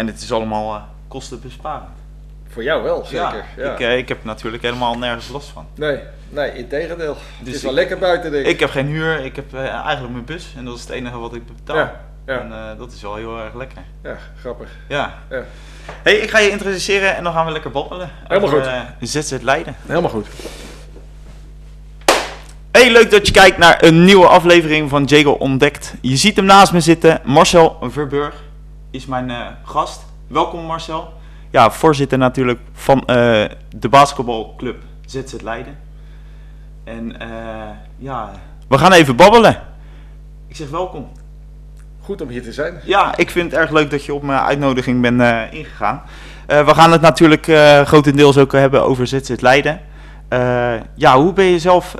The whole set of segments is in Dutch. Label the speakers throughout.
Speaker 1: En het is allemaal uh, kostenbesparend.
Speaker 2: Voor jou wel, zeker.
Speaker 1: Ja, Ik, uh, ik heb natuurlijk helemaal nergens last van.
Speaker 2: Nee, nee in tegendeel. Dus het is wel lekker buiten, denk
Speaker 1: ik. Ik heb geen huur, ik heb uh, eigenlijk mijn bus en dat is het enige wat ik betaal.
Speaker 2: Ja, ja.
Speaker 1: En dat is wel heel erg lekker.
Speaker 2: Ja, grappig.
Speaker 1: Ja.
Speaker 2: ja.
Speaker 1: hey, ik ga je introduceren en dan gaan we lekker babbelen.
Speaker 2: Helemaal
Speaker 1: over, goed. ZZ Leiden.
Speaker 2: Helemaal goed.
Speaker 1: Hey, leuk dat je kijkt naar een nieuwe aflevering van Jago Ontdekt. Je ziet hem naast me zitten. Marcel Verburg is mijn uh, gast. Welkom Marcel. Ja, voorzitter natuurlijk van uh, de basketbalclub ZZ Leiden. En uh, ja, we gaan even babbelen. Ik zeg welkom.
Speaker 2: Goed om hier te zijn.
Speaker 1: Ja, ik vind het erg leuk dat je op mijn uitnodiging bent ingegaan. we gaan het natuurlijk grotendeels ook hebben over ZZ Leiden. ja, hoe ben je zelf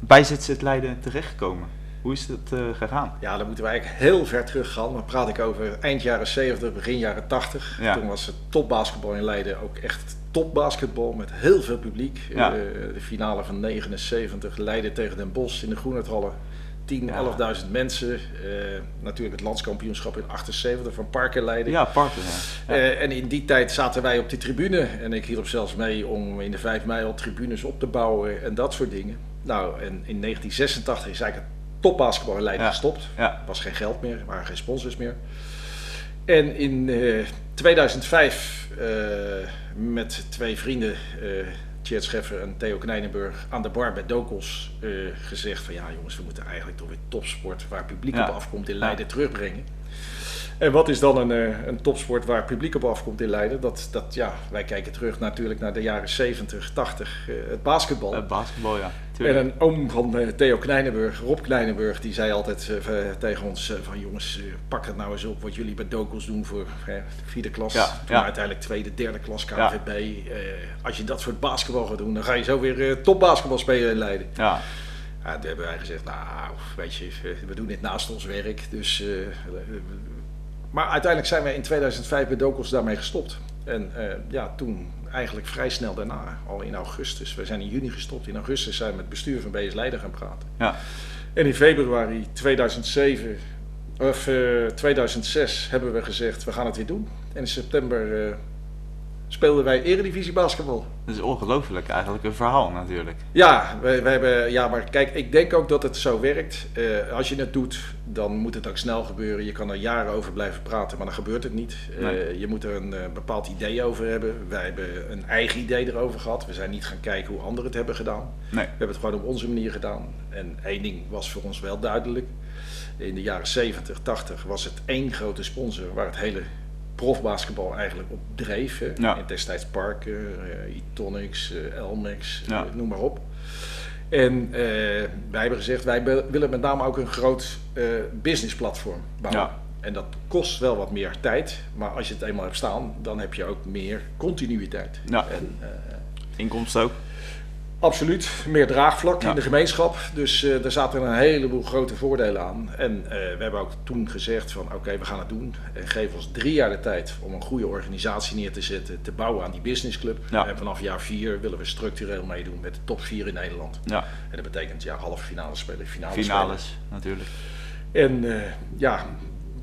Speaker 1: bij ZZ Leiden terechtgekomen? Hoe is het uh, gegaan?
Speaker 2: Ja, dan moeten we eigenlijk heel ver terug gaan. Dan praat ik over eind jaren 70, begin jaren 80.
Speaker 1: Ja.
Speaker 2: Toen was het topbasketbal in Leiden ook echt topbasketbal met heel veel publiek.
Speaker 1: Ja.
Speaker 2: Uh, de finale van 79, Leiden tegen Den Bosch in de Groenethallen. 10,
Speaker 1: Ja.
Speaker 2: 11.000 mensen. Uh, natuurlijk het landskampioenschap in 78 van Parker Leiden.
Speaker 1: Ja, Parker. Ja. Ja.
Speaker 2: Uh, en in die tijd zaten wij op die tribune. En ik hielp zelfs mee om in de 5 mei al tribunes op te bouwen en dat soort dingen. Nou, en in 1986 is eigenlijk het topbasketbal in Leiden
Speaker 1: Ja.
Speaker 2: gestopt.
Speaker 1: Ja.
Speaker 2: Er was geen geld meer, er waren geen sponsors meer. En in eh 2005 eh, met twee vrienden, Tjeerd Scheffer en Theo Knijnenburg, aan de bar bij Dokos gezegd van ja jongens, we moeten eigenlijk toch weer topsport waar publiek
Speaker 1: Ja.
Speaker 2: op afkomt in Leiden terugbrengen. En wat is dan een, eh, een topsport waar publiek op afkomt in Leiden? Dat, dat, ja, wij kijken terug natuurlijk naar de jaren 70, 80, eh, het basketbal.
Speaker 1: Uh, basketbal, ja.
Speaker 2: En een oom van eh, Theo Knijnenburg, Rob Knijnenburg, die zei altijd tegen ons van jongens, pak het nou eens op wat jullie bij Dokos doen voor vierde klas.
Speaker 1: Ja,
Speaker 2: Toen
Speaker 1: ja.
Speaker 2: uiteindelijk tweede, derde klas. KVB. Als je dat soort basketbal gaat doen, dan ga je zo weer topbasketbal spelen in Leiden.
Speaker 1: Ja.
Speaker 2: Ja, toen hebben wij gezegd, nou weet je, we doen dit naast ons werk. Dus, maar uiteindelijk zijn wij in 2005 bij Dokos daarmee gestopt. En eh, ja, toen eigenlijk vrij snel daarna, al in augustus, we zijn in juni gestopt, in augustus zijn we met het bestuur van BS Leiden gaan praten.
Speaker 1: Ja.
Speaker 2: En in februari 2007, of eh, 2006 hebben we gezegd, we gaan het weer doen. En in september eh, speelden wij Eredivisie basketbal.
Speaker 1: Dat is ongelooflijk eigenlijk, een verhaal natuurlijk.
Speaker 2: Ja, we, we hebben, ja, maar kijk, ik denk ook dat het zo werkt. Eh, als je het doet, dan moet het ook snel gebeuren. Je kan er jaren over blijven praten, maar dan gebeurt het niet. Eh,
Speaker 1: Nee.
Speaker 2: je moet er een eh, bepaald idee over hebben. Wij hebben een eigen idee erover gehad. We zijn niet gaan kijken hoe anderen het hebben gedaan.
Speaker 1: Nee.
Speaker 2: We hebben het gewoon op onze manier gedaan. En één ding was voor ons wel duidelijk. In de jaren 70, 80 was het één grote sponsor waar het hele profbasketbal eigenlijk op dreef. Hè.
Speaker 1: Ja.
Speaker 2: En destijds Parker, Itonics, eh, Elmex,
Speaker 1: Ja.
Speaker 2: eh, noem maar op. En wij hebben gezegd, wij willen met name ook een groot eh businessplatform bouwen.
Speaker 1: Ja.
Speaker 2: En dat kost wel wat meer tijd, maar als je het eenmaal hebt staan, dan heb je ook meer continuïteit. En,
Speaker 1: Inkomsten ook.
Speaker 2: Absoluut, meer draagvlak
Speaker 1: Ja.
Speaker 2: in de gemeenschap. Dus eh er zaten een heleboel grote voordelen aan. En eh, we hebben ook toen gezegd van oké, we gaan het doen. En geef ons drie jaar de tijd om een goede organisatie neer te zetten, te bouwen aan die businessclub.
Speaker 1: Ja.
Speaker 2: En vanaf jaar vier willen we structureel meedoen met de top vier in Nederland.
Speaker 1: Ja.
Speaker 2: En dat betekent ja, halve finale spelen, finale
Speaker 1: Finales natuurlijk.
Speaker 2: spelen. En eh, ja,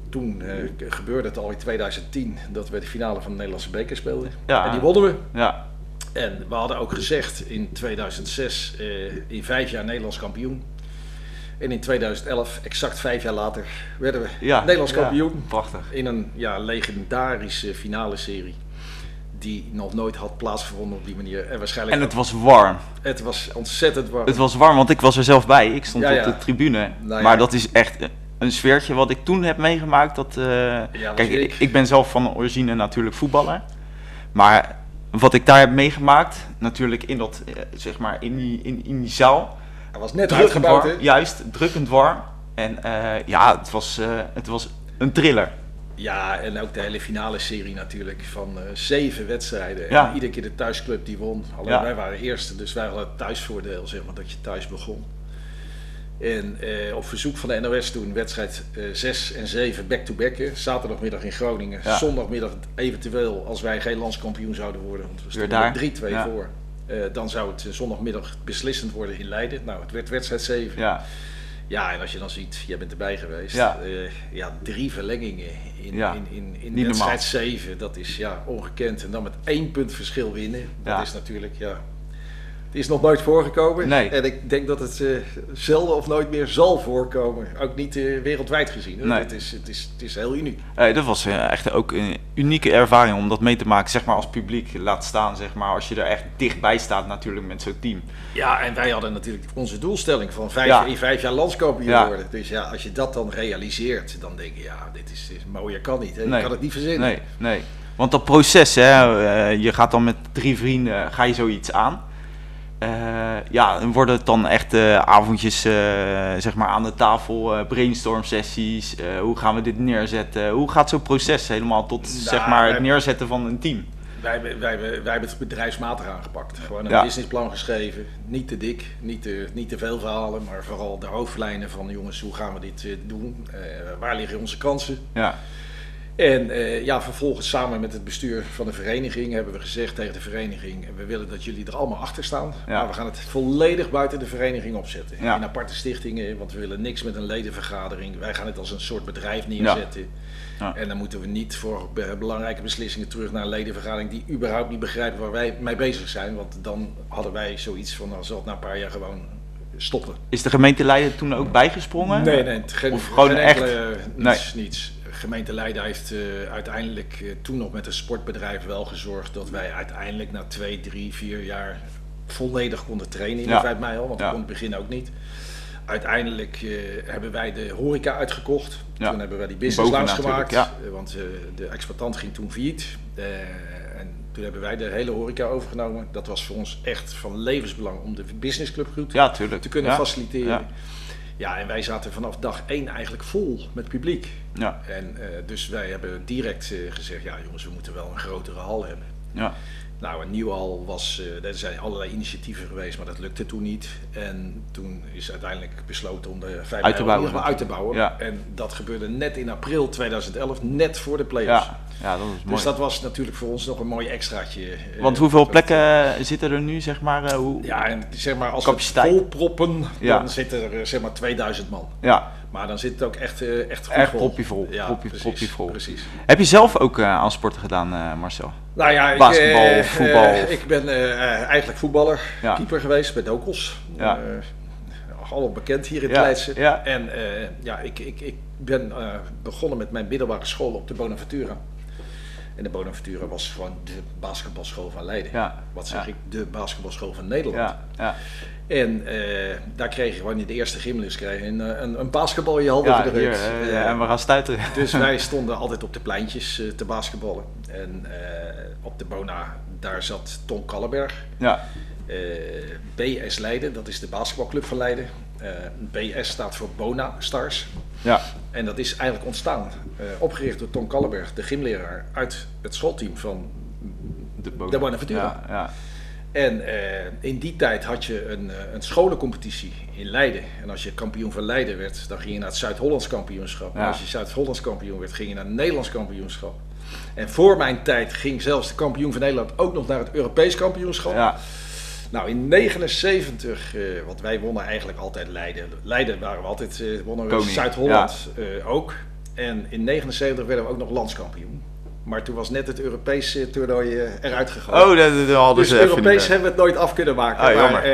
Speaker 2: toen gebeurde het al in 2010 dat we de finale van de Nederlandse beker speelden.
Speaker 1: Ja.
Speaker 2: En die wonnen we.
Speaker 1: Ja.
Speaker 2: En we hadden ook gezegd in 2006 eh, in vijf jaar Nederlands kampioen. En in 2011, exact vijf jaar later, werden we
Speaker 1: Ja.
Speaker 2: Nederlands
Speaker 1: Ja.
Speaker 2: kampioen.
Speaker 1: Prachtig.
Speaker 2: In een ja, legendarische finale serie. Die nog nooit had plaatsgevonden op die manier. En waarschijnlijk.
Speaker 1: En het was warm.
Speaker 2: het was ontzettend warm.
Speaker 1: Het was warm, want ik was er zelf bij. Ik stond
Speaker 2: Ja,
Speaker 1: op de tribune.
Speaker 2: Nou.
Speaker 1: Maar dat is echt een sfeertje wat ik toen heb meegemaakt. Dat, eh, kijk, ik.
Speaker 2: ik
Speaker 1: ben zelf van origine natuurlijk voetballer. Maar wat ik daar heb meegemaakt, natuurlijk in dat, eh, zeg maar, in die, in, in die zaal.
Speaker 2: Hij was net
Speaker 1: drukkend
Speaker 2: uitgebouwd,
Speaker 1: warm. Juist, drukkend warm. En eh, ja, het was, eh, het was een thriller.
Speaker 2: Ja, en ook de hele finale serie natuurlijk van zeven wedstrijden.
Speaker 1: Ja.
Speaker 2: En iedere keer de thuisclub die won. Alleen
Speaker 1: Ja.
Speaker 2: wij waren eerste, dus wij hadden het thuisvoordeel, zeg maar, dat je thuis begon. En eh, op verzoek van de NOS toen wedstrijd 6 en 7 back-to-back. Zaterdagmiddag in Groningen.
Speaker 1: Ja.
Speaker 2: Zondagmiddag eventueel, als wij geen landskampioen zouden worden. Want we stonden
Speaker 1: daar.
Speaker 2: met 3-2
Speaker 1: Ja.
Speaker 2: voor. eh, dan zou het eh, zondagmiddag beslissend worden in Leiden. Nou, het werd wedstrijd 7.
Speaker 1: Ja,
Speaker 2: Ja, en als je dan ziet, jij bent erbij geweest,
Speaker 1: Ja.
Speaker 2: ja, drie verlengingen in, in, in, in wedstrijd
Speaker 1: normaal.
Speaker 2: 7, dat is ja, ongekend. En dan met één punt verschil winnen, dat is natuurlijk, ja, is nog nooit voorgekomen.
Speaker 1: Nee.
Speaker 2: En ik denk dat het eh, zelden of nooit meer zal voorkomen, ook niet eh, wereldwijd gezien. Hoor.
Speaker 1: Nee.
Speaker 2: Het, is, het, is, het is heel uniek.
Speaker 1: Dat was eh, echt ook een unieke ervaring om dat mee te maken, zeg maar als publiek laat staan, zeg maar, als je er echt dichtbij staat natuurlijk met zo'n team.
Speaker 2: Ja, en wij hadden natuurlijk onze doelstelling van vijf,
Speaker 1: Ja.
Speaker 2: in vijf jaar landskampioen
Speaker 1: Ja.
Speaker 2: worden. Dus ja, als je dat dan realiseert, dan denk je, ja, dit is, mooier kan niet. Hè? Je kan het niet verzinnen.
Speaker 1: Nee, nee. Want dat proces, hè, je gaat dan met drie vrienden, ga je zoiets aan. Eh, ja, en worden het dan echt eh, avondjes eh, zeg maar aan de tafel, brainstorm sessies, hoe gaan we dit neerzetten? Hoe gaat zo'n proces helemaal tot
Speaker 2: Nou,
Speaker 1: zeg maar, het
Speaker 2: wij-
Speaker 1: neerzetten van een team?
Speaker 2: Wij, hebben- wij, hebben- wij hebben het bedrijfsmatig aangepakt. Gewoon een
Speaker 1: Ja.
Speaker 2: businessplan geschreven. Niet te dik, niet te, niet te veel verhalen, maar vooral de hoofdlijnen van jongens, hoe gaan we dit doen? Waar liggen onze kansen?
Speaker 1: Ja,
Speaker 2: En eh, ja, vervolgens samen met het bestuur van de vereniging hebben we gezegd tegen de vereniging, we willen dat jullie er allemaal achter staan.
Speaker 1: Ja.
Speaker 2: Maar we gaan het volledig buiten de vereniging opzetten.
Speaker 1: Ja.
Speaker 2: In aparte stichtingen, want we willen niks met een ledenvergadering. Wij gaan het als een soort bedrijf neerzetten.
Speaker 1: Ja.
Speaker 2: En dan moeten we niet voor be- belangrijke beslissingen terug naar een ledenvergadering die überhaupt niet begrijpen waar wij mee bezig zijn. Want dan hadden wij zoiets van, dan zal het na een paar jaar gewoon stoppen.
Speaker 1: is de gemeenteleider toen ook bijgesprongen?
Speaker 2: Nee, nee, geen,
Speaker 1: Of gewoon
Speaker 2: geen
Speaker 1: echt-
Speaker 2: enkele, niets, niets. Gemeente Leiden heeft eh, uiteindelijk eh, toen nog met een sportbedrijf wel gezorgd dat wij uiteindelijk na twee, drie, vier jaar volledig konden trainen in
Speaker 1: Ja.
Speaker 2: de 5 mei al, want
Speaker 1: Ja.
Speaker 2: we konden het begin ook niet. Uiteindelijk eh, hebben wij de horeca uitgekocht.
Speaker 1: Ja.
Speaker 2: Toen hebben wij die business lounge
Speaker 1: natuurlijk,
Speaker 2: gemaakt, want de exploitant ging toen failliet. En toen hebben wij de hele horeca overgenomen. Dat was voor ons echt van levensbelang om de businessclub goed
Speaker 1: Ja, tuurlijk.
Speaker 2: te kunnen faciliteren.
Speaker 1: Ja.
Speaker 2: En wij zaten vanaf dag één eigenlijk vol met publiek.
Speaker 1: Ja,
Speaker 2: En eh, dus wij hebben direct eh, gezegd, ja jongens, we moeten wel een grotere hal hebben.
Speaker 1: ja.
Speaker 2: Nou, een nieuwe hal was, eh, er zijn allerlei initiatieven geweest, maar dat lukte toen niet. En toen is uiteindelijk besloten om de vijf
Speaker 1: Uit te bouwen
Speaker 2: uit te bouwen.
Speaker 1: Ja.
Speaker 2: En dat gebeurde net in april 2011, net voor de play-offs.
Speaker 1: ja. ja dat is mooi.
Speaker 2: Dus dat was natuurlijk voor ons nog een mooi extraatje. eh,
Speaker 1: Want hoeveel plekken zitten er nu, zeg maar? eh, hoe...
Speaker 2: Ja, en zeg maar als
Speaker 1: Capaciteit.
Speaker 2: we
Speaker 1: Ja.
Speaker 2: dan zitten er eh, zeg maar 2000 man.
Speaker 1: ja.
Speaker 2: Maar dan zit het ook echt, eh, echt goed
Speaker 1: Echt
Speaker 2: vol.
Speaker 1: vol,
Speaker 2: Ja,
Speaker 1: proppie-
Speaker 2: precies,
Speaker 1: proppie vol.
Speaker 2: Precies.
Speaker 1: Heb je zelf ook eh, aan sporten gedaan, eh, Marcel?
Speaker 2: Nou ja, ik,
Speaker 1: Basketbal,
Speaker 2: eh,
Speaker 1: voetbal.
Speaker 2: eh, ik ben eh, eigenlijk voetballer,
Speaker 1: Ja.
Speaker 2: keeper geweest bij Dokos.
Speaker 1: Ja.
Speaker 2: Al bekend hier in
Speaker 1: Ja,
Speaker 2: Leidse.
Speaker 1: ja.
Speaker 2: En ja, ik, ik, ik ben begonnen met mijn middelbare school op de Bonaventura. En de Bonaventura was gewoon de basketbalschool van Leiden.
Speaker 1: Ja,
Speaker 2: Wat zeg
Speaker 1: ja.
Speaker 2: ik? De basketbalschool van Nederland.
Speaker 1: Ja, ja.
Speaker 2: En eh, daar kreeg je gewoon in de eerste gymles kreeg je een, eh, een, een basketbal in je hand
Speaker 1: ja
Speaker 2: over de
Speaker 1: hier,
Speaker 2: rug.
Speaker 1: eh,
Speaker 2: Eh,
Speaker 1: en we gaan stuiteren.
Speaker 2: dus wij stonden altijd op de pleintjes te basketballen. En op de Bona, daar zat Tom Kallenberg.
Speaker 1: Ja,
Speaker 2: BS Leiden, dat is de basketbalclub van Leiden. Eh, BS staat voor Bona Stars.
Speaker 1: ja,
Speaker 2: En dat is eigenlijk ontstaan, eh, opgericht door Tom Kallenberg, de gymleraar, uit het schoolteam van
Speaker 1: de,
Speaker 2: Bonaventura.
Speaker 1: Ja, ja.
Speaker 2: En eh, in die tijd had je een, een scholencompetitie in Leiden. En als je kampioen van Leiden werd, dan ging je naar het Zuid-Hollands kampioenschap. En als je Zuid-Hollands kampioen werd, ging je naar het Nederlands kampioenschap. En voor mijn tijd ging zelfs de kampioen van Nederland ook nog naar het Europees kampioenschap.
Speaker 1: ja.
Speaker 2: Nou, in 79, eh, want wij wonnen eigenlijk altijd Leiden. Leiden waren we altijd, eh, wonnen Zuid-Holland eh, ook. En in 79 werden we ook nog landskampioen. Maar toen was net het Europese toernooi eruit gegaan.
Speaker 1: Oh, dat, dat hadden
Speaker 2: Dus
Speaker 1: ze
Speaker 2: Europees hebben we het nooit af kunnen maken.
Speaker 1: Ah,
Speaker 2: maar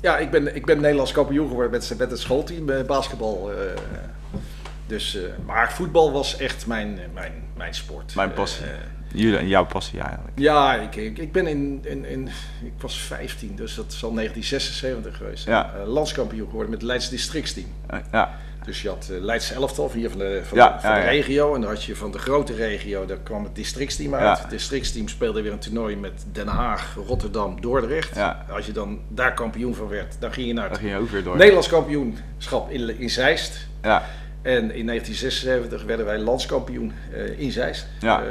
Speaker 2: ja, ik ben, ik ben Nederlands kampioen geworden met, met het schoolteam basketbal. dus, maar voetbal was echt mijn, mijn, mijn sport.
Speaker 1: Mijn passie.
Speaker 2: Eh,
Speaker 1: Jullie, jouw passie eigenlijk.
Speaker 2: ja, ik, ik, ik ben in, in, in, ik was 15, dus dat is al 1976 geweest.
Speaker 1: Ja.
Speaker 2: Eh, landskampioen geworden met het Leids districtsteam.
Speaker 1: Eh, ja,
Speaker 2: Dus je had uh, Leidse elftal hier van de, van
Speaker 1: Ja,
Speaker 2: de, van de regio. En dan had je van de grote regio, daar kwam het districtsteam uit. Het districtsteam speelde weer een toernooi met Den Haag, Rotterdam, Dordrecht.
Speaker 1: Ja.
Speaker 2: Als je dan daar kampioen van werd, dan ging je naar het
Speaker 1: ging je ook weer door.
Speaker 2: Nederlands kampioenschap in, in Zeist.
Speaker 1: Ja,
Speaker 2: En in 1976 werden wij landskampioen eh, in Zeist.
Speaker 1: Ja.
Speaker 2: Eh,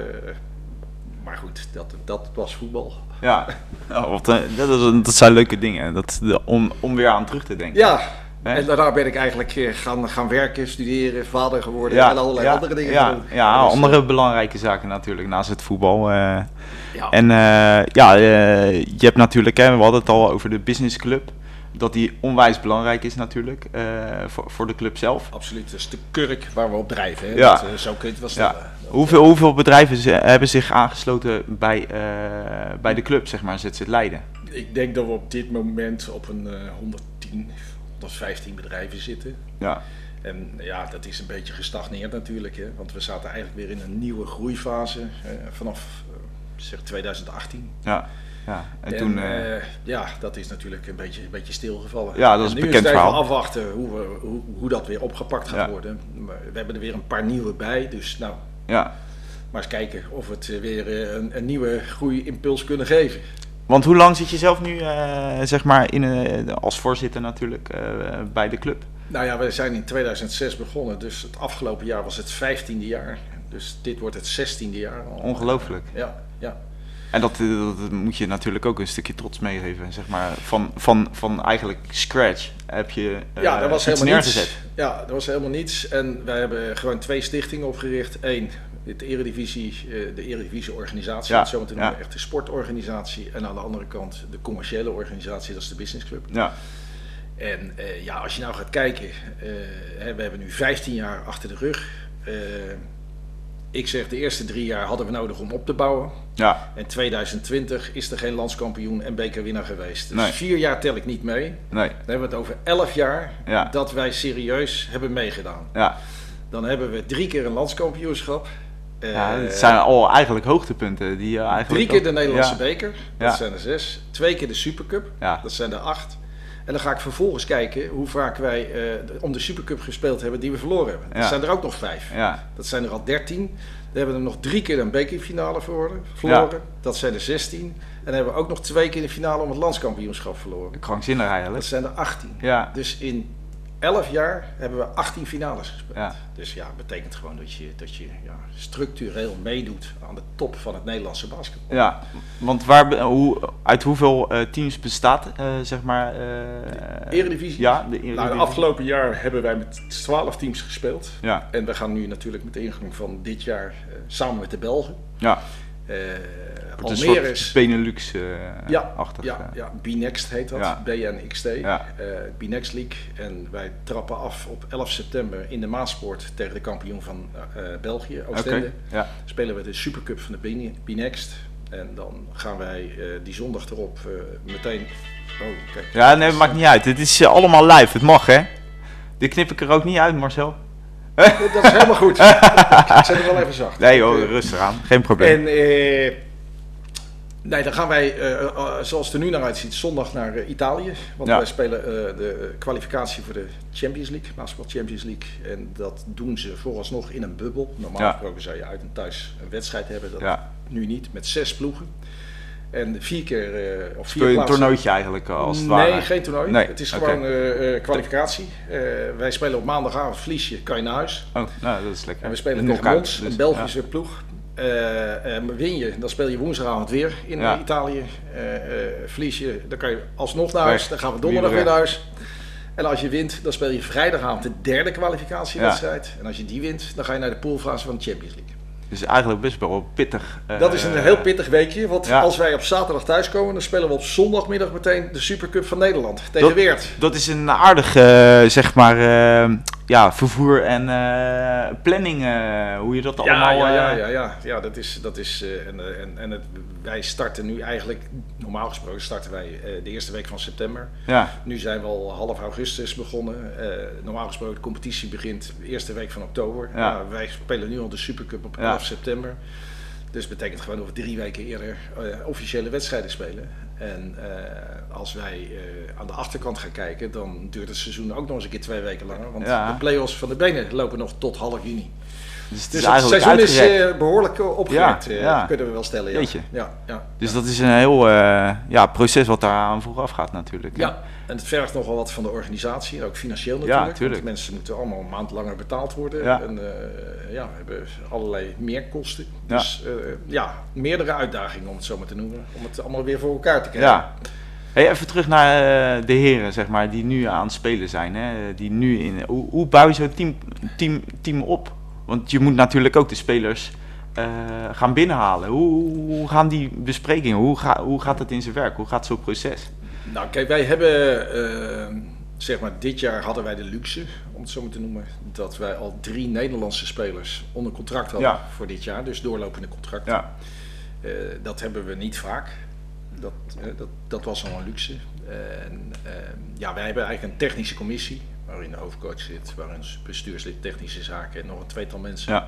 Speaker 2: maar goed, dat, dat was voetbal.
Speaker 1: ja. Wat, eh, dat, is, dat zijn leuke dingen. Dat, om, om weer aan terug te denken.
Speaker 2: Ja, en daarna ben ik eigenlijk eh, gaan, gaan werken, studeren, vader geworden
Speaker 1: Ja,
Speaker 2: en allerlei
Speaker 1: ja,
Speaker 2: andere dingen
Speaker 1: ja. Ja,
Speaker 2: Dus, eh,
Speaker 1: andere belangrijke zaken natuurlijk naast het voetbal. eh.
Speaker 2: ja.
Speaker 1: En eh, ja, eh, je hebt natuurlijk, hè, we hadden het al over de businessclub. Dat die onwijs belangrijk is natuurlijk eh, voor, voor de club zelf.
Speaker 2: Absoluut, dat is de kurk waar we op drijven. Hè?
Speaker 1: Ja.
Speaker 2: Dat, eh, zo kun je het wel stellen.
Speaker 1: Ja. Hoeveel, hoeveel bedrijven ze- hebben zich aangesloten bij, eh, bij de club, zeg maar, ZZ Leiden?
Speaker 2: Ik denk dat we op dit moment op een eh 110, 115 bedrijven zitten.
Speaker 1: Ja,
Speaker 2: En ja, dat is een beetje gestagneerd natuurlijk. Hè? Want we zaten eigenlijk weer in een nieuwe groeifase vanaf zeg 2018.
Speaker 1: ja, ja. En,
Speaker 2: En,
Speaker 1: toen... eh,
Speaker 2: eh, ja, dat is natuurlijk een beetje, een beetje stilgevallen.
Speaker 1: Ja, dat is
Speaker 2: En nu
Speaker 1: bekend
Speaker 2: is het even afwachten hoe, we, hoe, hoe dat weer opgepakt gaat
Speaker 1: Ja.
Speaker 2: worden. We hebben er weer een paar nieuwe bij. Dus nou,
Speaker 1: ja.
Speaker 2: maar eens kijken of we het weer eh, een, een nieuwe groeiimpuls kunnen geven.
Speaker 1: Want hoe lang zit je zelf nu, zeg maar, in, eh, als voorzitter natuurlijk, bij de club?
Speaker 2: Nou ja, we zijn in 2006 begonnen. Dus het afgelopen jaar was het 15e jaar. Dus dit wordt het 16e jaar.
Speaker 1: Ongelooflijk.
Speaker 2: Ja, ja.
Speaker 1: En dat, eh, dat, dat moet je natuurlijk ook een stukje trots meegeven, zeg maar. Van, van, van eigenlijk scratch heb je eh,
Speaker 2: Ja, dat was helemaal niets.
Speaker 1: neergezet.
Speaker 2: Ja, dat was helemaal niets. En wij hebben gewoon twee stichtingen opgericht. Eén, de Eredivisie, eh, de Eredivisie-organisatie,
Speaker 1: Ja,
Speaker 2: zo
Speaker 1: ja.
Speaker 2: echt de sportorganisatie. En aan de andere kant de commerciële organisatie, dat is de Business Club.
Speaker 1: Ja,
Speaker 2: En ja, als je nou gaat kijken, hè, we hebben nu 15 jaar achter de rug. Eh, ik zeg, de eerste drie jaar hadden we nodig om op te bouwen.
Speaker 1: ja,
Speaker 2: En 2020 is er geen landskampioen en bekerwinnaar geweest. Dus
Speaker 1: Nee.
Speaker 2: vier jaar tel ik niet mee. Dan
Speaker 1: nee,
Speaker 2: hebben we het over 11 jaar
Speaker 1: Ja.
Speaker 2: dat wij serieus hebben meegedaan.
Speaker 1: ja.
Speaker 2: Dan hebben we drie keer een landskampioenschap. Eh,
Speaker 1: ja het zijn al eigenlijk hoogtepunten die je eigenlijk...
Speaker 2: drie keer de Nederlandse
Speaker 1: ja,
Speaker 2: beker, dat
Speaker 1: Ja.
Speaker 2: zijn er zes. Twee keer de Supercup,
Speaker 1: Ja.
Speaker 2: dat zijn er acht. En dan ga ik vervolgens kijken hoe vaak wij eh, om de Supercup gespeeld hebben die we verloren hebben.
Speaker 1: Ja.
Speaker 2: Dat zijn er ook nog vijf.
Speaker 1: Ja,
Speaker 2: Dat zijn er al 13. Dan hebben we er nog drie keer een bekerfinale verloren. verloren. Dat zijn er 16. En dan hebben we ook nog twee keer de finale om het landskampioenschap verloren.
Speaker 1: krankzinnig eigenlijk.
Speaker 2: Dat zijn er 18.
Speaker 1: Ja,
Speaker 2: Dus in 11 jaar hebben we 18 finales gespeeld.
Speaker 1: Ja.
Speaker 2: Dus ja, dat betekent gewoon dat je, dat je ja, structureel meedoet aan de top van het Nederlandse basketbal.
Speaker 1: ja. want waar, hoe, uit hoeveel eh, teams bestaat, eh, zeg maar... eh,
Speaker 2: Eredivisie?
Speaker 1: Ja, de
Speaker 2: Nou,
Speaker 1: Eredivisie.
Speaker 2: de afgelopen jaar hebben wij met 12 teams gespeeld.
Speaker 1: Ja,
Speaker 2: En we gaan nu natuurlijk met de ingang van dit jaar samen met de Belgen.
Speaker 1: ja. Wordt een soort
Speaker 2: is
Speaker 1: Benelux eh
Speaker 2: Ja,
Speaker 1: achtig.
Speaker 2: ja,
Speaker 1: eh.
Speaker 2: ja, B-Next heet dat,
Speaker 1: Ja.
Speaker 2: BNXT,
Speaker 1: Ja.
Speaker 2: eh B-Next League. En wij trappen af op 11 september in de Maaspoort tegen de kampioen van eh, België, Oostende.
Speaker 1: ja.
Speaker 2: Spelen we de Supercup van de B-Next. En dan gaan wij die zondag erop meteen... Oh, kijk.
Speaker 1: Ja, nee, maakt niet uit. Het is allemaal live. Het mag, hè? Dit knip ik er ook niet uit, Marcel.
Speaker 2: Dat is helemaal goed. Ik zet het wel even zacht.
Speaker 1: Nee hoor, rustig aan. Geen probleem.
Speaker 2: En eh, nee, dan gaan wij, eh, eh, zoals het er nu naar uitziet, zondag naar eh, Italië. Want
Speaker 1: Ja.
Speaker 2: wij spelen eh, de kwalificatie voor de Champions League, Basketball Champions League. En dat doen ze vooralsnog in een bubbel. Normaal
Speaker 1: Ja.
Speaker 2: gesproken zou je uit en thuis een wedstrijd hebben. Dat
Speaker 1: Ja.
Speaker 2: nu niet, met zes ploegen. En vier keer, eh of vier
Speaker 1: Speel je een toernooitje eigenlijk, eh, als het
Speaker 2: nee,
Speaker 1: ware?
Speaker 2: geen toernooi.
Speaker 1: Nee,
Speaker 2: Het is gewoon eh, eh, kwalificatie. Eh, wij spelen op maandagavond, verlies je, kan je naar huis.
Speaker 1: Oh, nou, dat is lekker.
Speaker 2: En we spelen
Speaker 1: Een
Speaker 2: tegen
Speaker 1: knockout,
Speaker 2: Mons,
Speaker 1: dus,
Speaker 2: een Belgische ploeg. Eh, eh, maar win je, dan speel je woensdagavond weer in
Speaker 1: Ja.
Speaker 2: Italië. Eh, eh, verlies je, dan kan je alsnog naar huis. Dan gaan we donderdag
Speaker 1: Weer
Speaker 2: naar huis. En als je wint, dan speel je vrijdagavond de derde kwalificatiewedstrijd. En als je die wint, dan ga je naar de poolfase van de Champions League.
Speaker 1: Dus eigenlijk best wel pittig.
Speaker 2: Dat is een heel pittig weekje, want
Speaker 1: ja.
Speaker 2: als wij op zaterdag thuiskomen, dan spelen we op zondagmiddag meteen de Supercup van Nederland tegen
Speaker 1: Dat-
Speaker 2: Weert.
Speaker 1: Dat is een aardig, zeg maar, ja, vervoer en eh, planning, eh, hoe je dat allemaal...
Speaker 2: ja, ja,
Speaker 1: eh,
Speaker 2: ja, ja, ja, dat is, dat is en, en, en het, wij starten nu eigenlijk, normaal gesproken starten wij de eerste week van september.
Speaker 1: ja,
Speaker 2: Nu zijn we al half augustus begonnen. Normaal gesproken de competitie begint de eerste week van oktober.
Speaker 1: Ja.
Speaker 2: Nou, wij spelen nu al de Supercup op
Speaker 1: Ja.
Speaker 2: 11 september. Dus dat betekent gewoon dat we drie weken eerder officiële wedstrijden spelen. En eh, als wij eh, aan de achterkant gaan kijken, dan duurt het seizoen ook nog eens een keer twee weken langer. Want
Speaker 1: Ja.
Speaker 2: de play-offs van de benen lopen nog tot half juni.
Speaker 1: Dus het
Speaker 2: Dus
Speaker 1: is
Speaker 2: het
Speaker 1: eigenlijk
Speaker 2: seizoen is
Speaker 1: uitgerekt.
Speaker 2: eh, behoorlijk eh, opgerekt,
Speaker 1: Ja,
Speaker 2: eh, kunnen we wel stellen. Ja.
Speaker 1: Jeetje.
Speaker 2: Ja, ja,
Speaker 1: Dus dat is een heel ja, proces wat daar aan vooraf gaat natuurlijk.
Speaker 2: ja, en het vergt nogal wat van de organisatie, ook financieel natuurlijk. want mensen moeten allemaal een maand langer betaald worden.
Speaker 1: Ja.
Speaker 2: En ja, we hebben allerlei meerkosten.
Speaker 1: Ja.
Speaker 2: Dus ja, meerdere uitdagingen om het zo maar te noemen. Om het allemaal weer voor elkaar te krijgen.
Speaker 1: Ja. Hey, even terug naar de heren, zeg maar, die nu aan het spelen zijn. Hè? Die nu in, hoe, hoe bouw je zo'n team, team, team op? Want je moet natuurlijk ook de spelers eh, gaan binnenhalen. Hoe, hoe gaan die besprekingen? Hoe, ga, hoe gaat het in zijn werk? Hoe gaat zo'n proces?
Speaker 2: Nou, kijk, wij hebben, uh, zeg maar, dit jaar hadden wij de luxe, om het zo maar te noemen, dat wij al drie Nederlandse spelers onder contract hadden
Speaker 1: Ja.
Speaker 2: voor dit jaar, dus doorlopende contracten.
Speaker 1: Ja,
Speaker 2: Eh, dat hebben we niet vaak. Dat, eh, dat, dat was al een luxe. En, ehm, ja, wij hebben eigenlijk een technische commissie, waarin de hoofdcoach zit, waarin bestuurslid technische zaken en nog een tweetal mensen.
Speaker 1: ja,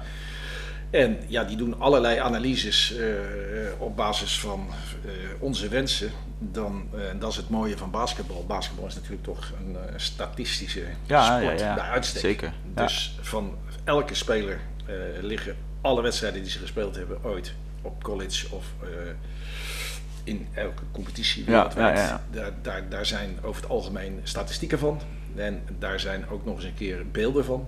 Speaker 2: En ja, die doen allerlei analyses eh, op basis van eh, onze wensen. Dan, eh, en dat is het mooie van basketbal. Basketbal is natuurlijk toch een eh, statistische
Speaker 1: Ja,
Speaker 2: sport
Speaker 1: ja, ja.
Speaker 2: bij uitstek.
Speaker 1: Zeker.
Speaker 2: Dus van elke speler eh, liggen alle wedstrijden die ze gespeeld hebben ooit op college of eh, in elke competitie
Speaker 1: Ja,
Speaker 2: wereldwijd.
Speaker 1: ja, ja.
Speaker 2: Daar, daar, daar zijn over het algemeen statistieken van. En daar zijn ook nog eens een keer beelden van.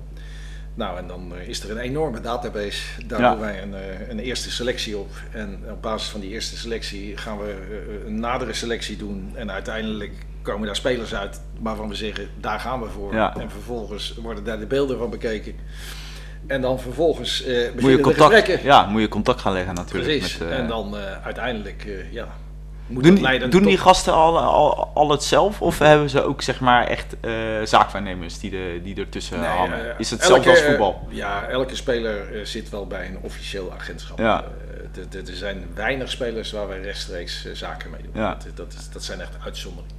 Speaker 2: Nou, en dan eh, is er een enorme database. Daar
Speaker 1: Ja.
Speaker 2: doen wij een, eh, een eerste selectie op. En op basis van die eerste selectie gaan we eh, een nadere selectie doen. En uiteindelijk komen daar spelers uit waarvan we zeggen, daar gaan we voor.
Speaker 1: Ja.
Speaker 2: En vervolgens worden daar de beelden van bekeken. En dan vervolgens eh
Speaker 1: Moet je
Speaker 2: beginnen
Speaker 1: contact, ja, moet je contact gaan leggen natuurlijk.
Speaker 2: Precies.
Speaker 1: Met,
Speaker 2: en dan uiteindelijk, ja, moet
Speaker 1: doen
Speaker 2: leiden
Speaker 1: doen
Speaker 2: tot-
Speaker 1: die gasten al, al, al het zelf of hebben ze ook zeg maar echt eh, zaakwaarnemers die, de, die ertussen
Speaker 2: Nee,
Speaker 1: hangen? Is het hetzelfde als voetbal?
Speaker 2: ja, elke speler eh, zit wel bij een officieel agentschap.
Speaker 1: Ja.
Speaker 2: Eh, er zijn weinig spelers waar wij rechtstreeks zaken mee doen.
Speaker 1: Ja.
Speaker 2: Dat, dat, is, dat zijn echt uitzonderingen.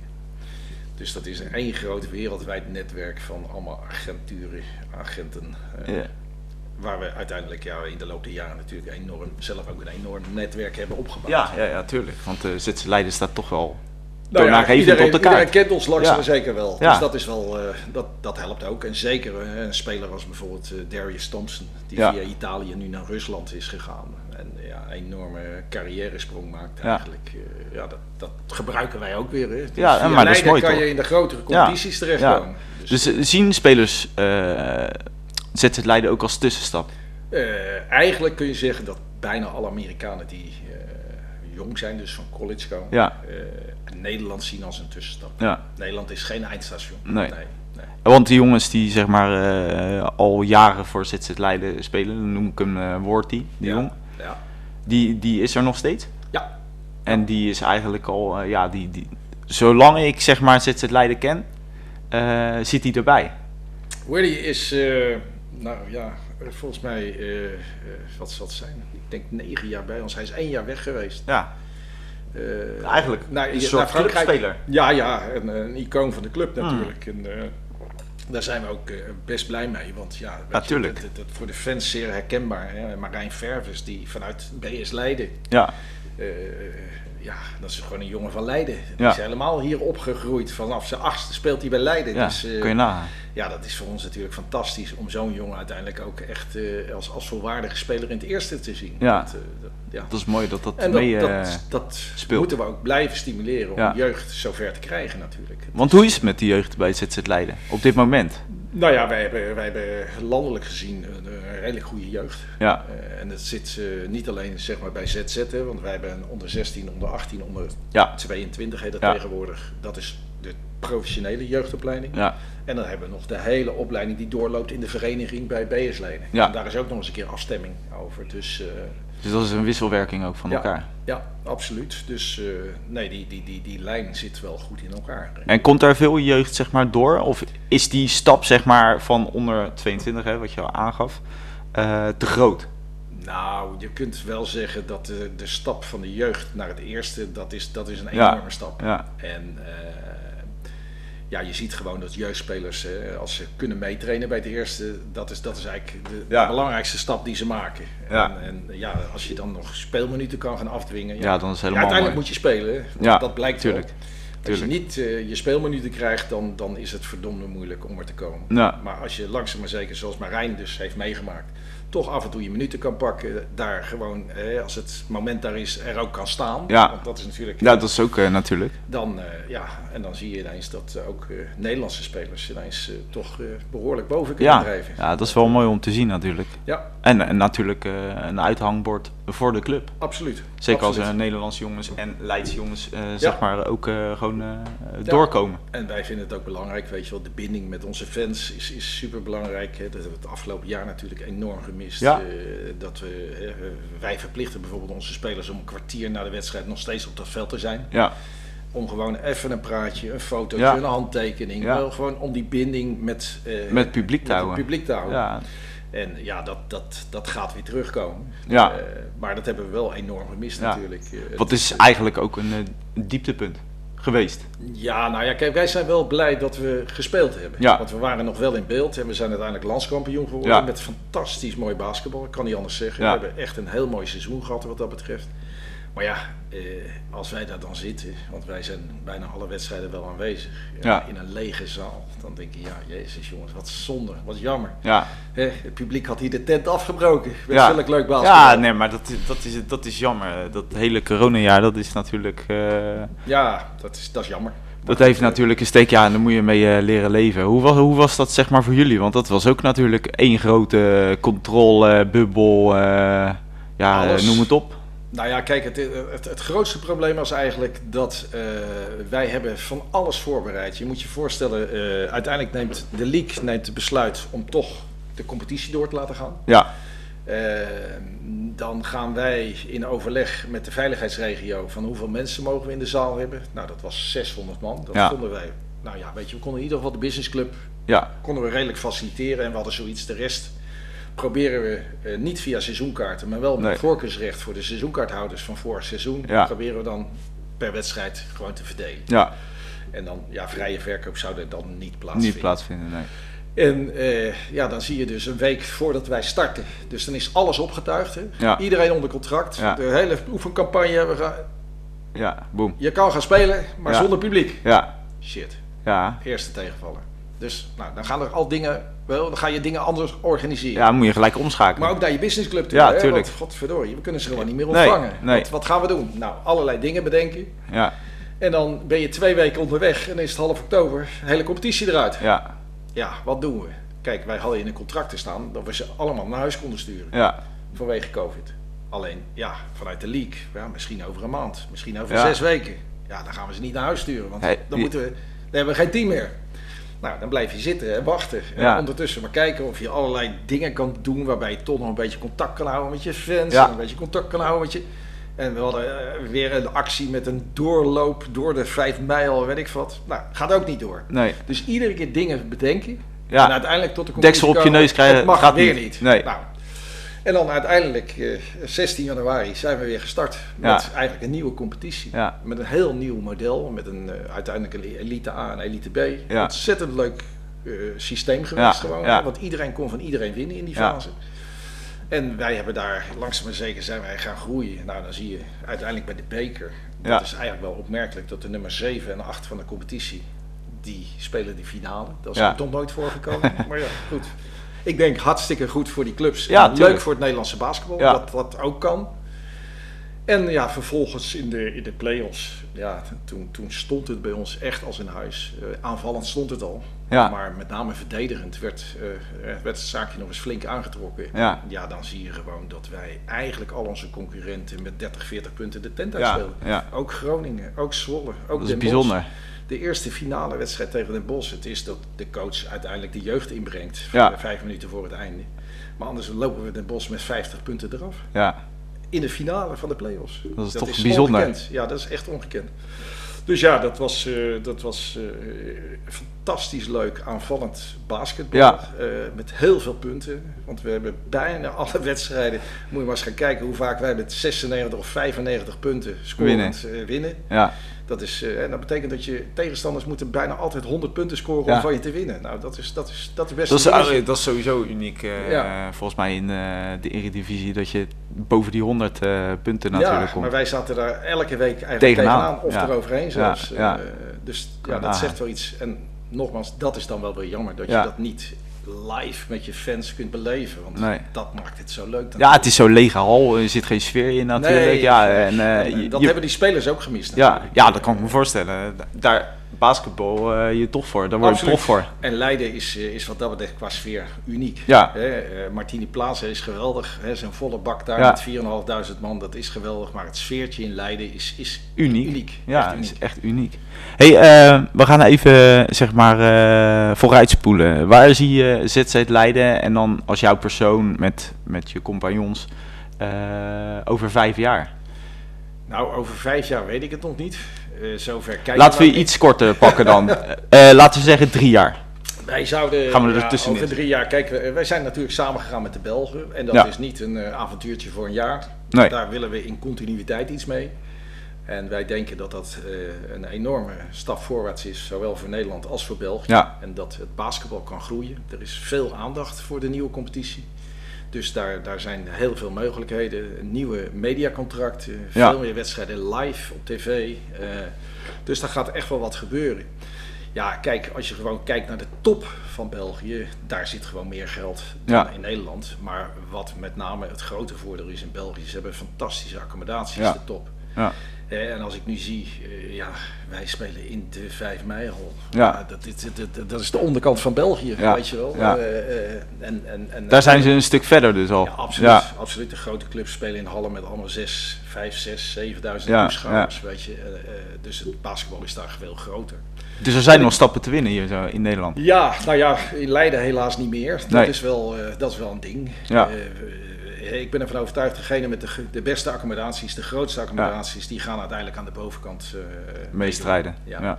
Speaker 2: Dus dat is één groot wereldwijd netwerk van allemaal agenturen, agenten.
Speaker 1: Ja.
Speaker 2: Waar we uiteindelijk ja, in de loop der jaren natuurlijk enorm, zelf ook een enorm netwerk hebben opgebouwd.
Speaker 1: Ja, ja, ja, tuurlijk. Want de Zitse Leiden staat toch wel
Speaker 2: Nou ja, iedereen,
Speaker 1: op de kaart.
Speaker 2: iedereen kent ons langzaam
Speaker 1: Ja.
Speaker 2: zeker wel.
Speaker 1: Ja.
Speaker 2: Dus dat, is wel, eh, dat, dat helpt ook. En zeker eh, een speler als bijvoorbeeld eh, Darius Thompson, die
Speaker 1: Ja.
Speaker 2: via Italië nu naar Rusland is gegaan. En ja, een enorme carrière-sprong maakt eigenlijk. Eh, ja, dat, dat gebruiken wij ook weer. Hè. Dus
Speaker 1: Ja, maar dat is mooi,
Speaker 2: kan
Speaker 1: toch?
Speaker 2: je in de grotere competities terechtkomen.
Speaker 1: Dus eh, zien spelers eh Zitse Leiden ook als tussenstap?
Speaker 2: Eh, eigenlijk kun je zeggen dat bijna alle Amerikanen die eh, jong zijn, dus van college komen,
Speaker 1: Ja.
Speaker 2: eh, Nederland zien als een tussenstap.
Speaker 1: Ja.
Speaker 2: Nederland is geen eindstation.
Speaker 1: Nee.
Speaker 2: nee, nee.
Speaker 1: Want die jongens die zeg maar al jaren voor Zitse Leiden spelen, dan noem ik hem Worty, die
Speaker 2: Ja,
Speaker 1: jong,
Speaker 2: Ja.
Speaker 1: die, die is er nog steeds.
Speaker 2: ja,
Speaker 1: En die is eigenlijk al, ja, die, die, zolang ik zeg maar Zitse Leiden ken, zit hij erbij.
Speaker 2: Willy is, nou ja, eh, volgens mij, eh, eh, wat zal het zijn? Ik denk negen jaar bij ons. Hij is één jaar weg geweest.
Speaker 1: Ja,
Speaker 2: Eh,
Speaker 1: eigenlijk
Speaker 2: naar,
Speaker 1: een soort clubspeler.
Speaker 2: Ja, ja, een, een icoon van de club
Speaker 1: Hmm.
Speaker 2: natuurlijk. En, daar zijn we ook best blij mee. Want ja, je,
Speaker 1: Natuurlijk.
Speaker 2: dat, voor de fans zeer herkenbaar. Hè? Marijn Ververs, die vanuit BS Leiden
Speaker 1: Ja,
Speaker 2: ja, dat is gewoon een jongen van Leiden. Die
Speaker 1: Ja.
Speaker 2: is helemaal hier opgegroeid. Vanaf zijn achtste speelt hij bij Leiden.
Speaker 1: ja
Speaker 2: dus, eh,
Speaker 1: kun je nagaan.
Speaker 2: ja, dat is voor ons natuurlijk fantastisch om zo'n jongen uiteindelijk ook echt eh, als, als volwaardige speler in het eerste te zien.
Speaker 1: Ja.
Speaker 2: Dat, eh, dat- ja.
Speaker 1: Dat is mooi dat dat
Speaker 2: En dat,
Speaker 1: mee... eh,
Speaker 2: dat, dat
Speaker 1: speelt.
Speaker 2: moeten we ook blijven stimuleren om jeugd zover te krijgen natuurlijk.
Speaker 1: want hoe is het met die jeugd bij Zitse Leiden op dit moment?
Speaker 2: Nou ja, wij hebben, wij hebben landelijk gezien een, een redelijk goede jeugd.
Speaker 1: Ja,
Speaker 2: Eh, en dat zit eh, niet alleen zeg maar, bij ZZ, hè, want wij hebben een onder 16, onder 18, onder
Speaker 1: ja,
Speaker 2: 22 heet dat
Speaker 1: Ja.
Speaker 2: tegenwoordig. Dat is de professionele jeugdopleiding.
Speaker 1: ja,
Speaker 2: En dan hebben we nog de hele opleiding die doorloopt in de vereniging bij BS Leden.
Speaker 1: Ja.
Speaker 2: En daar is ook nog eens een keer afstemming over. Dus eh,
Speaker 1: dus dat is een wisselwerking ook van
Speaker 2: Ja.
Speaker 1: elkaar.
Speaker 2: ja, absoluut. Dus eh, nee, die, die, die, die lijn zit wel goed in elkaar.
Speaker 1: En komt daar veel jeugd zeg maar door? Of is die stap zeg maar van onder 22, hè, wat je al aangaf, eh, te groot?
Speaker 2: Nou, je kunt wel zeggen dat de, de stap van de jeugd naar het eerste, dat is, dat is een
Speaker 1: Ja.
Speaker 2: enorme stap.
Speaker 1: Ja,
Speaker 2: En eh, ja, je ziet gewoon dat jeugdspelers, eh, als ze kunnen meetrainen bij het eerste, dat is, dat is eigenlijk de,
Speaker 1: Ja.
Speaker 2: de belangrijkste stap die ze maken.
Speaker 1: Ja.
Speaker 2: En, en ja, als je dan nog speelminuten kan gaan afdwingen,
Speaker 1: ja, dan is het
Speaker 2: ja,
Speaker 1: helemaal
Speaker 2: uiteindelijk
Speaker 1: mooi.
Speaker 2: moet je spelen.
Speaker 1: Ja,
Speaker 2: dat blijkt
Speaker 1: tuurlijk.
Speaker 2: wel. Als je niet eh, je speelminuten krijgt, dan, dan is het verdomde moeilijk om er te komen.
Speaker 1: Ja.
Speaker 2: Maar als je langzaam maar zeker, zoals Marijn dus heeft meegemaakt, toch af en toe je minuten kan pakken, daar gewoon, eh, als het moment daar is, er ook kan staan.
Speaker 1: Ja.
Speaker 2: Want dat is natuurlijk,
Speaker 1: Ja, dat is ook eh, natuurlijk.
Speaker 2: dan, eh, ja, en dan zie je ineens dat eh, ook Nederlandse spelers ineens toch eh, behoorlijk boven kunnen
Speaker 1: Ja,
Speaker 2: drijven.
Speaker 1: ja, dat is wel mooi om te zien natuurlijk.
Speaker 2: Ja,
Speaker 1: En, en natuurlijk een uithangbord voor de club.
Speaker 2: absoluut.
Speaker 1: Zeker als
Speaker 2: Absoluut.
Speaker 1: er Nederlandse jongens en Leidse jongens eh, zeg maar ook eh, gewoon eh,
Speaker 2: Ja.
Speaker 1: doorkomen.
Speaker 2: En wij vinden het ook belangrijk, weet je wel, de binding met onze fans is, is super belangrijk. Dat hebben we het afgelopen jaar natuurlijk enorm gemist.
Speaker 1: Ja.
Speaker 2: Eh, dat we, eh, wij verplichten bijvoorbeeld onze spelers om een kwartier na de wedstrijd nog steeds op dat veld te zijn.
Speaker 1: Ja,
Speaker 2: om gewoon even een praatje, een
Speaker 1: Ja.
Speaker 2: een handtekening.
Speaker 1: Ja.
Speaker 2: Wel gewoon om die binding met, eh,
Speaker 1: Met publiek te
Speaker 2: met
Speaker 1: houden.
Speaker 2: publiek te houden.
Speaker 1: Ja,
Speaker 2: En ja, dat, dat, dat gaat weer terugkomen.
Speaker 1: Ja.
Speaker 2: Eh, maar dat hebben we wel enorm gemist
Speaker 1: Ja.
Speaker 2: natuurlijk. Eh,
Speaker 1: wat is eigenlijk ook een, eh, een dieptepunt geweest.
Speaker 2: Ja, nou ja, kijk, wij zijn wel blij dat we gespeeld hebben.
Speaker 1: Ja.
Speaker 2: Want we waren nog wel in beeld en we zijn uiteindelijk landskampioen geworden
Speaker 1: Ja.
Speaker 2: met fantastisch mooi basketbal. Ik kan niet anders zeggen. We hebben echt een heel mooi seizoen gehad wat dat betreft. Maar ja, eh, als wij daar dan zitten, want wij zijn bijna alle wedstrijden wel aanwezig, eh,
Speaker 1: Ja.
Speaker 2: in een lege zaal, dan denk je, ja, jezus jongens, wat zonde, wat jammer.
Speaker 1: Ja,
Speaker 2: het publiek had hier de tent afgebroken. Met
Speaker 1: Ja.
Speaker 2: leuk basketbal.
Speaker 1: ja nee, maar dat, is- dat, is, dat is jammer. Dat hele coronajaar, dat is natuurlijk... eh,
Speaker 2: Ja, dat is, dat is jammer.
Speaker 1: Dat heeft natuurlijk een steek, ja, en daar moet je mee leren leven. Hoe was, hoe was dat zeg maar voor jullie? Want dat was ook natuurlijk één grote controlebubbel, eh ja,
Speaker 2: Alles.
Speaker 1: noem het op.
Speaker 2: Nou ja, kijk, het, het, het grootste probleem was eigenlijk dat eh, wij hebben van alles voorbereid. Je moet je voorstellen, eh, uiteindelijk neemt de league neemt het besluit om toch de competitie door te laten gaan.
Speaker 1: Ja,
Speaker 2: Eh, dan gaan wij in overleg met de veiligheidsregio van hoeveel mensen mogen we in de zaal hebben. Nou, dat was 600 man. Dat
Speaker 1: Ja.
Speaker 2: vonden wij, nou ja, weet je, we konden in ieder geval de businessclub
Speaker 1: ja,
Speaker 2: konden we redelijk faciliteren en we hadden zoiets. De rest proberen we eh, niet via seizoenkaarten, maar wel met
Speaker 1: Nee.
Speaker 2: voorkeursrecht voor de seizoenkaarthouders van vorig seizoen.
Speaker 1: Ja.
Speaker 2: Proberen we dan per wedstrijd gewoon te verdelen.
Speaker 1: ja,
Speaker 2: En dan, ja, vrije verkoop zou er dan niet plaatsvinden.
Speaker 1: niet plaatsvinden, nee.
Speaker 2: En eh, ja, dan zie je dus een week voordat wij starten. Dus dan is alles opgetuigd. Hè?
Speaker 1: Ja.
Speaker 2: Iedereen onder contract.
Speaker 1: Ja.
Speaker 2: De hele oefencampagne. We gaan,
Speaker 1: Ja, boom.
Speaker 2: je kan gaan spelen, maar
Speaker 1: Ja.
Speaker 2: zonder publiek.
Speaker 1: Ja,
Speaker 2: Shit.
Speaker 1: ja.
Speaker 2: Eerste tegenvaller. Dus nou, dan gaan er al dingen, wel, dan ga je dingen anders organiseren.
Speaker 1: Ja, moet je gelijk omschakelen.
Speaker 2: Maar ook naar je businessclub toe.
Speaker 1: Ja,
Speaker 2: hè?
Speaker 1: tuurlijk.
Speaker 2: Want, godverdorie, we kunnen ze gewoon niet meer
Speaker 1: Nee,
Speaker 2: ontvangen.
Speaker 1: nee.
Speaker 2: Wat, wat gaan we doen? Nou, allerlei dingen bedenken.
Speaker 1: Ja,
Speaker 2: En dan ben je twee weken onderweg en dan is het half oktober. Hele competitie eruit.
Speaker 1: ja,
Speaker 2: Ja, wat doen we? Kijk, wij hadden in een contract te staan dat we ze allemaal naar huis konden sturen.
Speaker 1: ja,
Speaker 2: Vanwege COVID. Alleen, ja, vanuit de league. Ja, misschien over een maand. Misschien over
Speaker 1: Ja.
Speaker 2: zes weken. Ja, dan gaan we ze niet naar huis sturen. Want
Speaker 1: Hey,
Speaker 2: dan, moeten we, dan hebben we geen team meer. Nou, dan blijf je zitten en wachten.
Speaker 1: Ja.
Speaker 2: En ondertussen maar kijken of je allerlei dingen kan doen waarbij je toch nog een beetje contact kan houden met je fans.
Speaker 1: Ja.
Speaker 2: En een beetje contact kan houden met je... En we hadden eh, weer een actie met een doorloop door de 5 mijl, weet ik wat. Nou, gaat ook niet door.
Speaker 1: nee.
Speaker 2: Dus iedere keer dingen bedenken.
Speaker 1: Ja.
Speaker 2: En uiteindelijk tot de conclusie
Speaker 1: Deksel op je neus krijgen,
Speaker 2: het mag
Speaker 1: gaat
Speaker 2: weer
Speaker 1: niet.
Speaker 2: niet.
Speaker 1: Nee.
Speaker 2: Nou, en dan uiteindelijk, eh, 16 januari, zijn we weer gestart met
Speaker 1: Ja.
Speaker 2: eigenlijk een nieuwe competitie.
Speaker 1: Ja.
Speaker 2: Met een heel nieuw model, met een, eh, uiteindelijk een elite A en elite B.
Speaker 1: Ja.
Speaker 2: Ontzettend leuk eh, systeem geweest gewoon. Want iedereen kon van iedereen winnen in die
Speaker 1: Ja.
Speaker 2: fase. En wij hebben daar langzaam maar zeker zijn wij gaan groeien. Nou, dan zie je uiteindelijk bij de beker. Dat is eigenlijk wel opmerkelijk dat de nummer 7 en 8 van de competitie, die spelen de finale. Dat is nog nooit voorgekomen. maar ja, goed. Ik denk hartstikke goed voor die clubs.
Speaker 1: Ja,
Speaker 2: En leuk voor het Nederlandse basketbal,
Speaker 1: Ja.
Speaker 2: dat dat ook kan. En ja, vervolgens in de, in de play-offs, ja, toen, toen stond het bij ons echt als een huis. Eh, aanvallend stond het al.
Speaker 1: Ja.
Speaker 2: Maar met name verdedigend werd, eh, werd het zaakje nog eens flink aangetrokken.
Speaker 1: Ja.
Speaker 2: dan zie je gewoon dat wij eigenlijk al onze concurrenten met 30, 40 punten de tent
Speaker 1: Ja,
Speaker 2: uitspelen.
Speaker 1: ja.
Speaker 2: Ook Groningen, ook Zwolle, ook
Speaker 1: Dat is
Speaker 2: Den Bosch.
Speaker 1: bijzonder.
Speaker 2: De eerste finale wedstrijd tegen Den Bosch, het is dat de coach uiteindelijk de jeugd inbrengt.
Speaker 1: Ja.
Speaker 2: Vijf minuten voor het einde. Maar anders lopen we Den Bosch met 50 punten eraf.
Speaker 1: Ja,
Speaker 2: In de finale van de play-offs.
Speaker 1: Dat is toch bijzonder.
Speaker 2: Ongekend. Ja, dat is echt ongekend. Dus ja, dat was, eh, dat was eh, fantastisch leuk aanvallend basketbal.
Speaker 1: Ja.
Speaker 2: Eh, met heel veel punten. Want we hebben bijna alle wedstrijden. Moet je maar eens gaan kijken hoe vaak wij met 96 of 95 punten scorend winnen. winnen.
Speaker 1: ja,
Speaker 2: Dat, is, eh, en dat betekent dat je tegenstanders moeten bijna altijd 100 punten scoren
Speaker 1: Ja.
Speaker 2: om van je te winnen. Nou, dat is, dat is, dat is best
Speaker 1: Dat is,
Speaker 2: een
Speaker 1: dat is sowieso uniek, eh,
Speaker 2: Ja.
Speaker 1: volgens mij in eh, de Eredivisie, dat je boven die 100 eh, punten natuurlijk
Speaker 2: ja,
Speaker 1: komt.
Speaker 2: maar wij zaten daar elke week eigenlijk
Speaker 1: Tegenaan.
Speaker 2: tegenaan, of eroverheen zelfs. Dus ja, dat zegt wel iets. En nogmaals, dat is dan wel weer jammer dat je dat niet live met je fans kunt beleven. Want
Speaker 1: Nee.
Speaker 2: dat maakt het zo leuk.
Speaker 1: Ja, het is zo'n lege hal, er zit geen sfeer in natuurlijk.
Speaker 2: Nee,
Speaker 1: ja, en, eh,
Speaker 2: dat
Speaker 1: je-
Speaker 2: hebben die spelers ook gemist.
Speaker 1: ja, ja, dat kan ik me voorstellen. Daar basketbal eh, je toch voor, daar word je toch voor.
Speaker 2: En Leiden is, eh, is wat dat betreft qua sfeer uniek.
Speaker 1: Ja.
Speaker 2: Hè, eh, Martini Plaza is geweldig. Hè, Zijn volle bak daar
Speaker 1: Ja.
Speaker 2: met 4.500 man, dat is geweldig. Maar het sfeertje in Leiden is, is
Speaker 1: Uniek.
Speaker 2: uniek.
Speaker 1: Ja,
Speaker 2: Echt
Speaker 1: is echt uniek. hey, we gaan even zeg maar vooruitspoelen. Waar zie je ZZ Leiden en dan als jouw persoon met, met je compagnons over vijf jaar?
Speaker 2: Nou, over vijf jaar weet ik het nog niet. Eh, zover kijken
Speaker 1: Laten we iets korter pakken dan. Eh, laten we zeggen drie jaar.
Speaker 2: Wij zouden
Speaker 1: Gaan we er
Speaker 2: ja,
Speaker 1: tussenin.
Speaker 2: over drie jaar kijken. Wij zijn natuurlijk samengegaan met de Belgen. En dat
Speaker 1: Ja.
Speaker 2: is niet een eh, avontuurtje voor een jaar.
Speaker 1: Nee.
Speaker 2: Daar willen we in continuïteit iets mee. En wij denken dat dat eh, een enorme stap voorwaarts is, zowel voor Nederland als voor België.
Speaker 1: Ja.
Speaker 2: En dat het basketbal kan groeien. Er is veel aandacht voor de nieuwe competitie. Dus daar, daar zijn heel veel mogelijkheden. Een nieuwe mediacontract, eh, veel
Speaker 1: Ja.
Speaker 2: meer wedstrijden live op tv. eh, dus daar gaat echt wel wat gebeuren. Ja, kijk, als je gewoon kijkt naar de top van België, daar zit gewoon meer geld dan
Speaker 1: Ja.
Speaker 2: in Nederland. Maar wat met name het grote voordeel is in België, ze hebben fantastische accommodaties,
Speaker 1: Ja.
Speaker 2: de top.
Speaker 1: Ja.
Speaker 2: En als ik nu zie, eh, ja, wij spelen in de 5 mei al.
Speaker 1: Ja.
Speaker 2: dat, dat is de onderkant van België,
Speaker 1: Ja.
Speaker 2: weet je wel.
Speaker 1: Ja.
Speaker 2: Eh, eh, en, en, en,
Speaker 1: Daar zijn ze een stuk verder dus al.
Speaker 2: ja, absoluut.
Speaker 1: Ja.
Speaker 2: absoluut. De grote clubs spelen in hallen met allemaal 6, 5, 6, 7000
Speaker 1: Ja,
Speaker 2: toeschouwers, weet je. Dus het basketbal is daar veel groter.
Speaker 1: Dus er zijn nog stappen te winnen hier zo in Nederland.
Speaker 2: Ja, nou ja, in Leiden helaas niet meer. Dat,
Speaker 1: Nee.
Speaker 2: is, wel, dat is wel een ding.
Speaker 1: Ja.
Speaker 2: Ik ben ervan overtuigd, degene met de, de beste accommodaties, de grootste accommodaties, die gaan uiteindelijk aan de bovenkant eh meedoen.
Speaker 1: Meestrijden.
Speaker 2: Ja.
Speaker 1: Ja.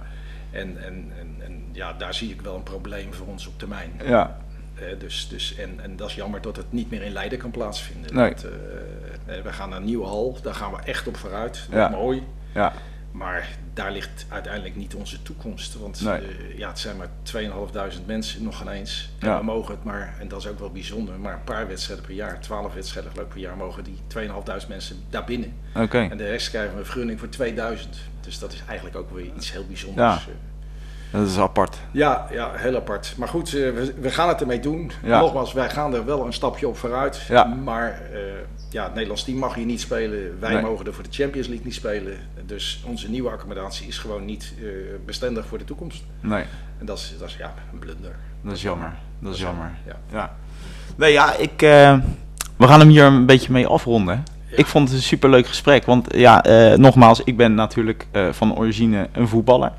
Speaker 2: En, en, en, en ja, daar zie ik wel een probleem voor ons op termijn.
Speaker 1: Ja.
Speaker 2: Eh, dus, dus, en, en dat is jammer dat het niet meer in Leiden kan plaatsvinden.
Speaker 1: Nee.
Speaker 2: Eh, eh, we gaan naar een nieuwe hal, daar gaan we echt op vooruit. Dat
Speaker 1: Ja.
Speaker 2: mooi.
Speaker 1: Ja.
Speaker 2: Maar daar ligt uiteindelijk niet onze toekomst. Want
Speaker 1: Nee.
Speaker 2: eh, ja, het zijn maar 2.500 mensen, nog ineens. En
Speaker 1: Ja.
Speaker 2: we mogen het maar, en dat is ook wel bijzonder, maar een paar wedstrijden per jaar, 12 wedstrijden geloof ik per jaar, mogen die 2.500 mensen daar binnen.
Speaker 1: Oké.
Speaker 2: En de rest krijgen we een vergunning voor 2000. Dus dat is eigenlijk ook weer iets heel bijzonders.
Speaker 1: Ja. Dat is apart.
Speaker 2: ja, ja, heel apart. Maar goed, eh, we, we gaan het ermee doen.
Speaker 1: Ja.
Speaker 2: Nogmaals, wij gaan er wel een stapje op vooruit.
Speaker 1: Ja.
Speaker 2: Maar eh, ja, het Nederlands team mag hier niet spelen. Wij
Speaker 1: Nee.
Speaker 2: mogen er voor de Champions League niet spelen. Dus onze nieuwe accommodatie is gewoon niet eh, bestendig voor de toekomst.
Speaker 1: Nee,
Speaker 2: En dat is, dat is ja, een blunder.
Speaker 1: dat is jammer. Dat is jammer.
Speaker 2: Ja.
Speaker 1: Ja. Nee, ja, ik, we gaan hem hier een beetje mee afronden.
Speaker 2: Ja.
Speaker 1: Ik vond het een superleuk gesprek. Want ja, nogmaals, ik ben natuurlijk van origine een voetballer.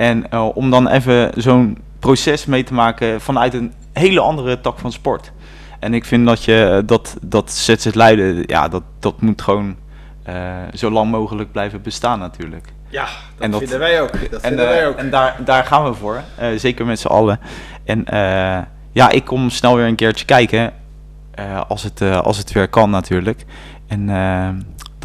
Speaker 1: En eh, om dan even zo'n proces mee te maken vanuit een hele andere tak van sport. En ik vind dat je eh, dat, dat ZZ Leiden, ja, dat, dat moet gewoon eh, zo lang mogelijk blijven bestaan natuurlijk.
Speaker 2: Ja, dat,
Speaker 1: En dat-
Speaker 2: vinden wij ook. Dat
Speaker 1: En,
Speaker 2: vinden wij ook.
Speaker 1: en daar, daar gaan we voor. zeker met z'n allen. En ja, ik kom snel weer een keertje kijken. als, het, als het weer kan natuurlijk. En